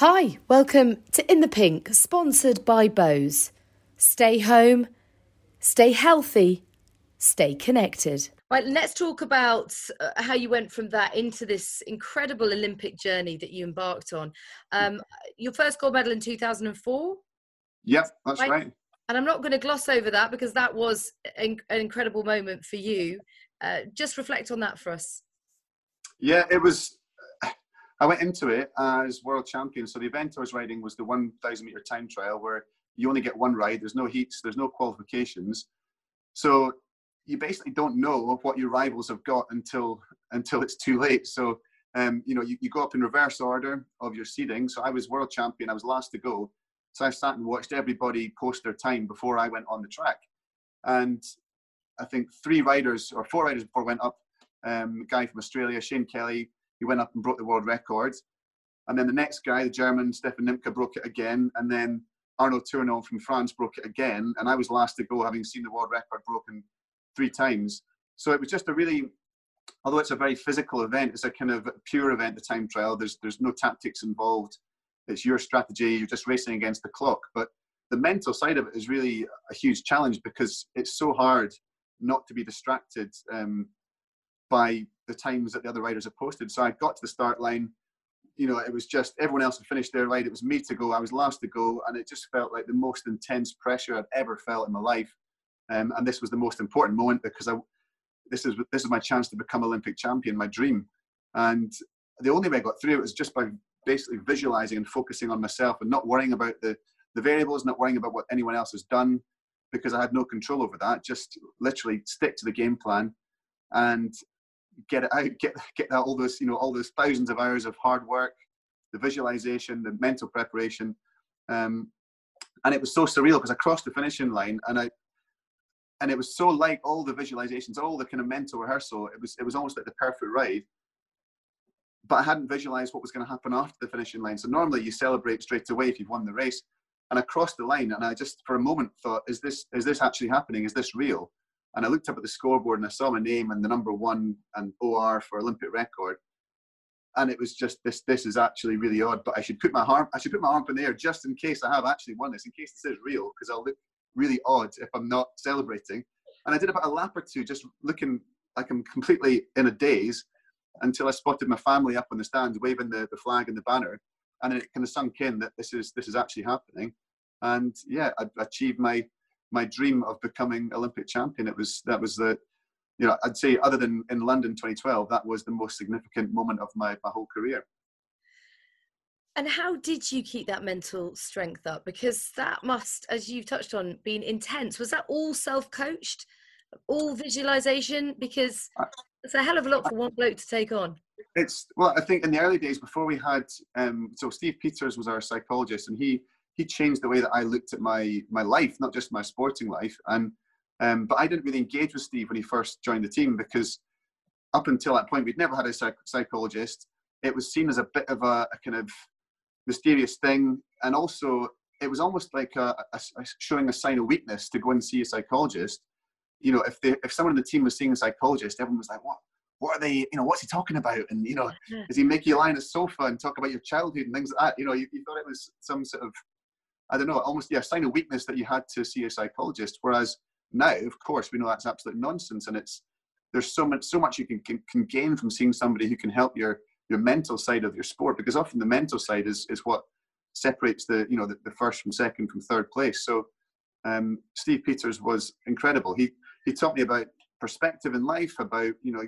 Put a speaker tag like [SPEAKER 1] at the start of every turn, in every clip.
[SPEAKER 1] Hi, welcome to In the Pink, sponsored by Bose. Stay home, stay healthy, stay connected.
[SPEAKER 2] Right, let's talk about uh, how you went from that into this incredible Olympic journey that you embarked on. Um, your first gold medal in 2004?
[SPEAKER 3] Yep, that's right. right.
[SPEAKER 2] And I'm not going to gloss over that because that was an, an incredible moment for you. Uh, just reflect on that for us.
[SPEAKER 3] Yeah, it was I went into it as world champion. So the event I was riding was the 1,000 meter time trial where you only get one ride. There's no heats. There's no qualifications. So you basically don't know what your rivals have got until until it's too late. So um, you know you, you go up in reverse order of your seeding. So I was world champion. I was last to go. So I sat and watched everybody post their time before I went on the track. And I think three riders or four riders before I went up. Um, guy from Australia, Shane Kelly, he went up and broke the world record. And then the next guy, the German Stefan Nimke, broke it again. And then Arnaud Tournant from France broke it again. And I was last to go, having seen the world record broken three times. So it was just a really, although it's a very physical event, it's a kind of pure event, the time trial. There's, there's no tactics involved. It's your strategy. You're just racing against the clock. But the mental side of it is really a huge challenge because it's so hard not to be distracted um, by the times that the other riders have posted. So I got to the start line. You know, it was just everyone else had finished their ride. It was me to go. I was last to go, and it just felt like the most intense pressure I've ever felt in my life. Um, and this was the most important moment because I, this is this is my chance to become Olympic champion, my dream. And the only way I got through it was just by basically visualizing and focusing on myself and not worrying about the the variables, not worrying about what anyone else has done, because I had no control over that. Just literally stick to the game plan and get it out, get get out all those you know all those thousands of hours of hard work, the visualization, the mental preparation, um, and it was so surreal because I crossed the finishing line and I and it was so like all the visualizations, all the kind of mental rehearsal. It was it was almost like the perfect ride. But I hadn't visualized what was going to happen after the finishing line. So normally you celebrate straight away if you've won the race. And I crossed the line and I just for a moment thought, is this is this actually happening? Is this real? And I looked up at the scoreboard and I saw my name and the number one and OR for Olympic record. And it was just this. This is actually really odd. But I should put my arm. I should put my arm in the air just in case I have actually won this. In case this is real, because I'll look really odd if I'm not celebrating. And I did about a lap or two, just looking like I'm completely in a daze, until I spotted my family up on the stands waving the, the flag and the banner, and it kind of sunk in that this is this is actually happening. And yeah, I achieved my my dream of becoming Olympic champion. It was that was the, you know, I'd say other than in London 2012, that was the most significant moment of my my whole career.
[SPEAKER 2] And how did you keep that mental strength up? Because that must, as you've touched on, been intense. Was that all self-coached, all visualization? Because it's a hell of a lot for one bloke to take on.
[SPEAKER 3] It's well, I think in the early days before we had, um, so Steve Peters was our psychologist, and he he changed the way that I looked at my my life, not just my sporting life. And um, but I didn't really engage with Steve when he first joined the team because up until that point we'd never had a psych- psychologist. It was seen as a bit of a, a, kind of mysterious thing, and also it was almost like a, a, showing a sign of weakness to go and see a psychologist. You know, if they, if someone in the team was seeing a psychologist, everyone was like, "What? What are they? You know, what's he talking about?" And you know, does he make you lie on a sofa and talk about your childhood and things like that? You know, you, you thought it was some sort of I don't know, almost yeah, a sign of weakness that you had to see a psychologist. Whereas now, of course, we know that's absolute nonsense, and it's there's so much so much you can, can, can gain from seeing somebody who can help your your mental side of your sport because often the mental side is is what separates the you know the, the first from second from third place. So um, Steve Peters was incredible. He he taught me about perspective in life, about you know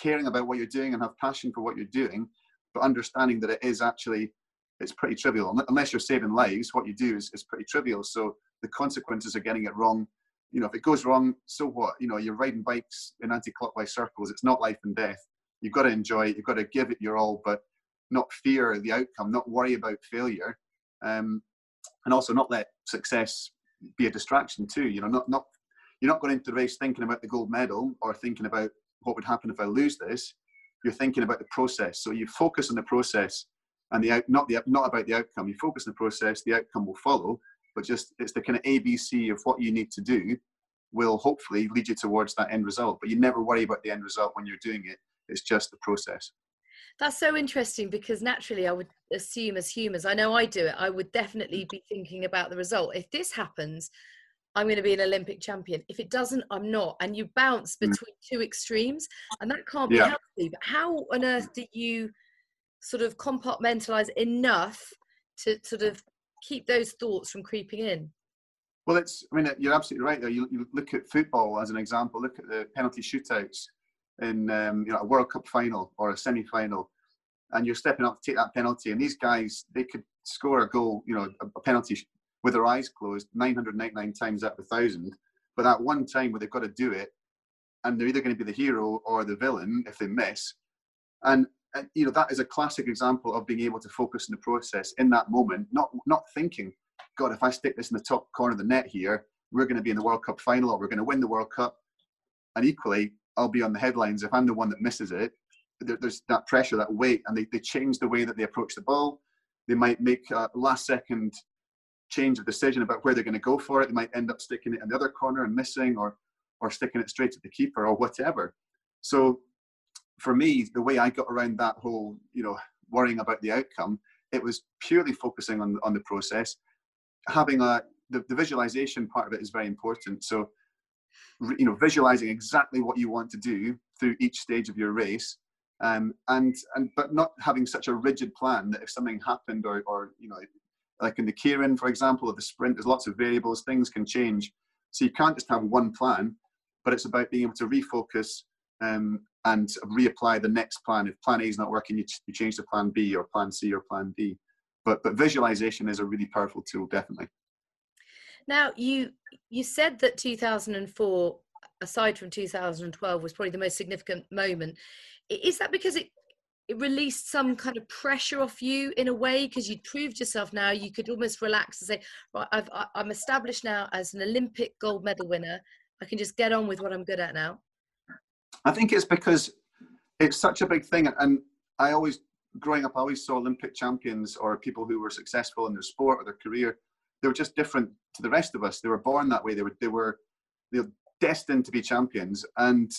[SPEAKER 3] caring about what you're doing and have passion for what you're doing, but understanding that it is actually it's pretty trivial unless you're saving lives. What you do is, is pretty trivial. So the consequences of getting it wrong. You know, if it goes wrong, so what? You know, you're riding bikes in anti-clockwise circles. It's not life and death. You've got to enjoy it. You've got to give it your all, but not fear the outcome, not worry about failure, um, and also not let success be a distraction too. You know, not not you're not going into the race thinking about the gold medal or thinking about what would happen if I lose this. You're thinking about the process. So you focus on the process and the out, not the not about the outcome. You focus on the process. The outcome will follow, but just it's the kind of ABC of what you need to do will hopefully lead you towards that end result. But you never worry about the end result when you're doing it. It's just the process.
[SPEAKER 2] That's so interesting because naturally I would assume as humans, I know I do it, I would definitely be thinking about the result. If this happens, I'm going to be an Olympic champion. If it doesn't, I'm not. And you bounce mm. between two extremes, and that can't be yeah. healthy. But how on earth do you sort of compartmentalize enough to sort of keep those thoughts from creeping in?
[SPEAKER 3] Well, it's, I mean, you're absolutely right there. You, you look at football as an example, look at the penalty shootouts in um, you know, a World Cup final or a semi final, and you're stepping up to take that penalty. And these guys, they could score a goal, you know, a, a penalty with their eyes closed 999 times out of a thousand. But that one time where they've got to do it, and they're either going to be the hero or the villain if they miss. And, and you know that is a classic example of being able to focus in the process in that moment, not not thinking, God, if I stick this in the top corner of the net here, we're going to be in the World Cup final or we're going to win the World Cup. And equally, I'll be on the headlines if I'm the one that misses it. There, there's that pressure, that weight, and they, they change the way that they approach the ball. They might make a last second change of decision about where they're going to go for it. They might end up sticking it in the other corner and missing, or or sticking it straight to the keeper, or whatever. So, for me, the way I got around that whole, you know, worrying about the outcome, it was purely focusing on on the process. Having a the, the visualization part of it is very important. So, you know, visualizing exactly what you want to do through each stage of your race, um, and and but not having such a rigid plan that if something happened or or you know like in the keirin, for example, or the sprint, there's lots of variables, things can change. So you can't just have one plan, but it's about being able to refocus um, and reapply the next plan. If plan A is not working, you, you change to plan B or plan C or plan D. But, but visualization is a really powerful tool, definitely.
[SPEAKER 2] Now, you you said that 2004, aside from 2012, was probably the most significant moment. Is that because it it released some kind of pressure off you in a way because you'd proved yourself now you could almost relax and say right I've, i'm established now as an olympic gold medal winner i can just get on with what i'm good at now
[SPEAKER 3] i think it's because it's such a big thing and i always growing up i always saw olympic champions or people who were successful in their sport or their career they were just different to the rest of us they were born that way they were they were they were destined to be champions and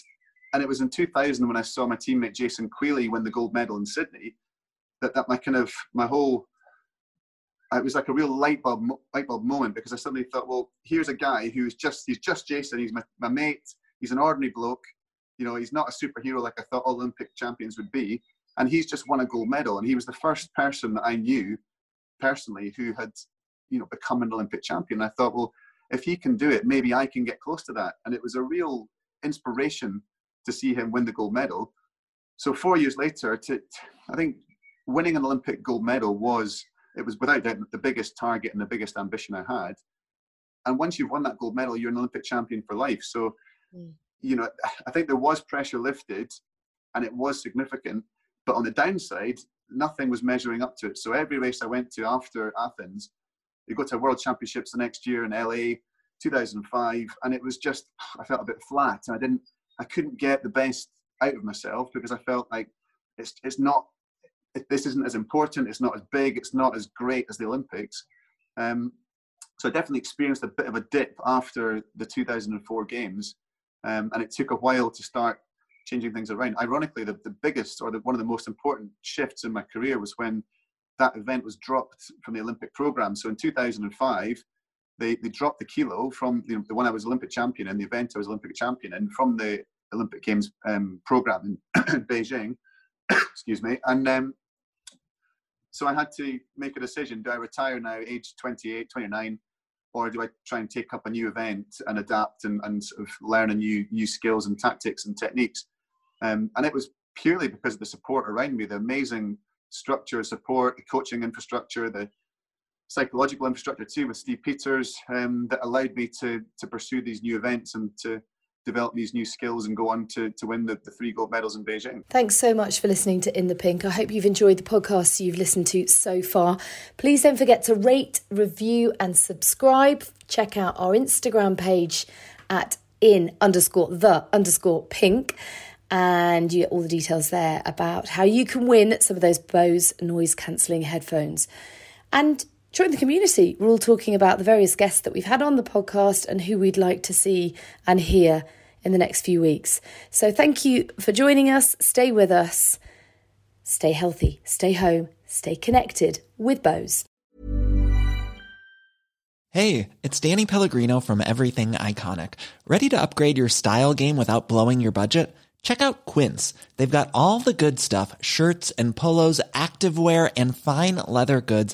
[SPEAKER 3] and it was in 2000 when I saw my teammate Jason Queally win the gold medal in Sydney that, that my kind of, my whole, it was like a real light bulb, light bulb moment because I suddenly thought, well, here's a guy who's just, he's just Jason. He's my, my mate. He's an ordinary bloke. You know, he's not a superhero like I thought Olympic champions would be. And he's just won a gold medal. And he was the first person that I knew personally who had, you know, become an Olympic champion. I thought, well, if he can do it, maybe I can get close to that. And it was a real inspiration to see him win the gold medal. So four years later, to, I think winning an Olympic gold medal was it was without doubt the biggest target and the biggest ambition I had. And once you've won that gold medal, you're an Olympic champion for life. So, mm. You know, I think there was pressure lifted, and it was significant. But on the downside, nothing was measuring up to it. So every race I went to after Athens, you go to World Championships the next year in LA, 2005, and it was just I felt a bit flat. I didn't I couldn't get the best out of myself because I felt like it's it's not this isn't as important, it's not as big, it's not as great as the Olympics. Um, so I definitely experienced a bit of a dip after the 2004 games, um, and it took a while to start changing things around. Ironically, the, the biggest or the, one of the most important shifts in my career was when that event was dropped from the Olympic program. So in 2005, they, they dropped the kilo from the, the one I was Olympic champion in, the event I was Olympic champion in, from the Olympic Games um, program in Beijing. excuse me, and um, so I had to make a decision: do I retire now, age 28, 29, or do I try and take up a new event and adapt and, and sort of learn a new new skills and tactics and techniques? Um, and it was purely because of the support around me, the amazing structure, support, the coaching infrastructure, the psychological infrastructure too with Steve Peters um, that allowed me to to pursue these new events and to develop these new skills and go on to, to win the, the three gold medals in Beijing.
[SPEAKER 1] Thanks so much for listening to In the Pink. I hope you've enjoyed the podcast you've listened to so far. Please don't forget to rate, review, and subscribe. Check out our Instagram page at in underscore the underscore pink. And you get all the details there about how you can win some of those Bose noise cancelling headphones. And join the community. We're all talking about the various guests that we've had on the podcast and who we'd like to see and hear in the next few weeks. So thank you for joining us. Stay with us. Stay healthy, stay home, stay connected with Bose.
[SPEAKER 4] Hey, it's Danny Pellegrino from Everything Iconic. Ready to upgrade your style game without blowing your budget? Check out Quince. They've got all the good stuff shirts and polos, activewear, and fine leather goods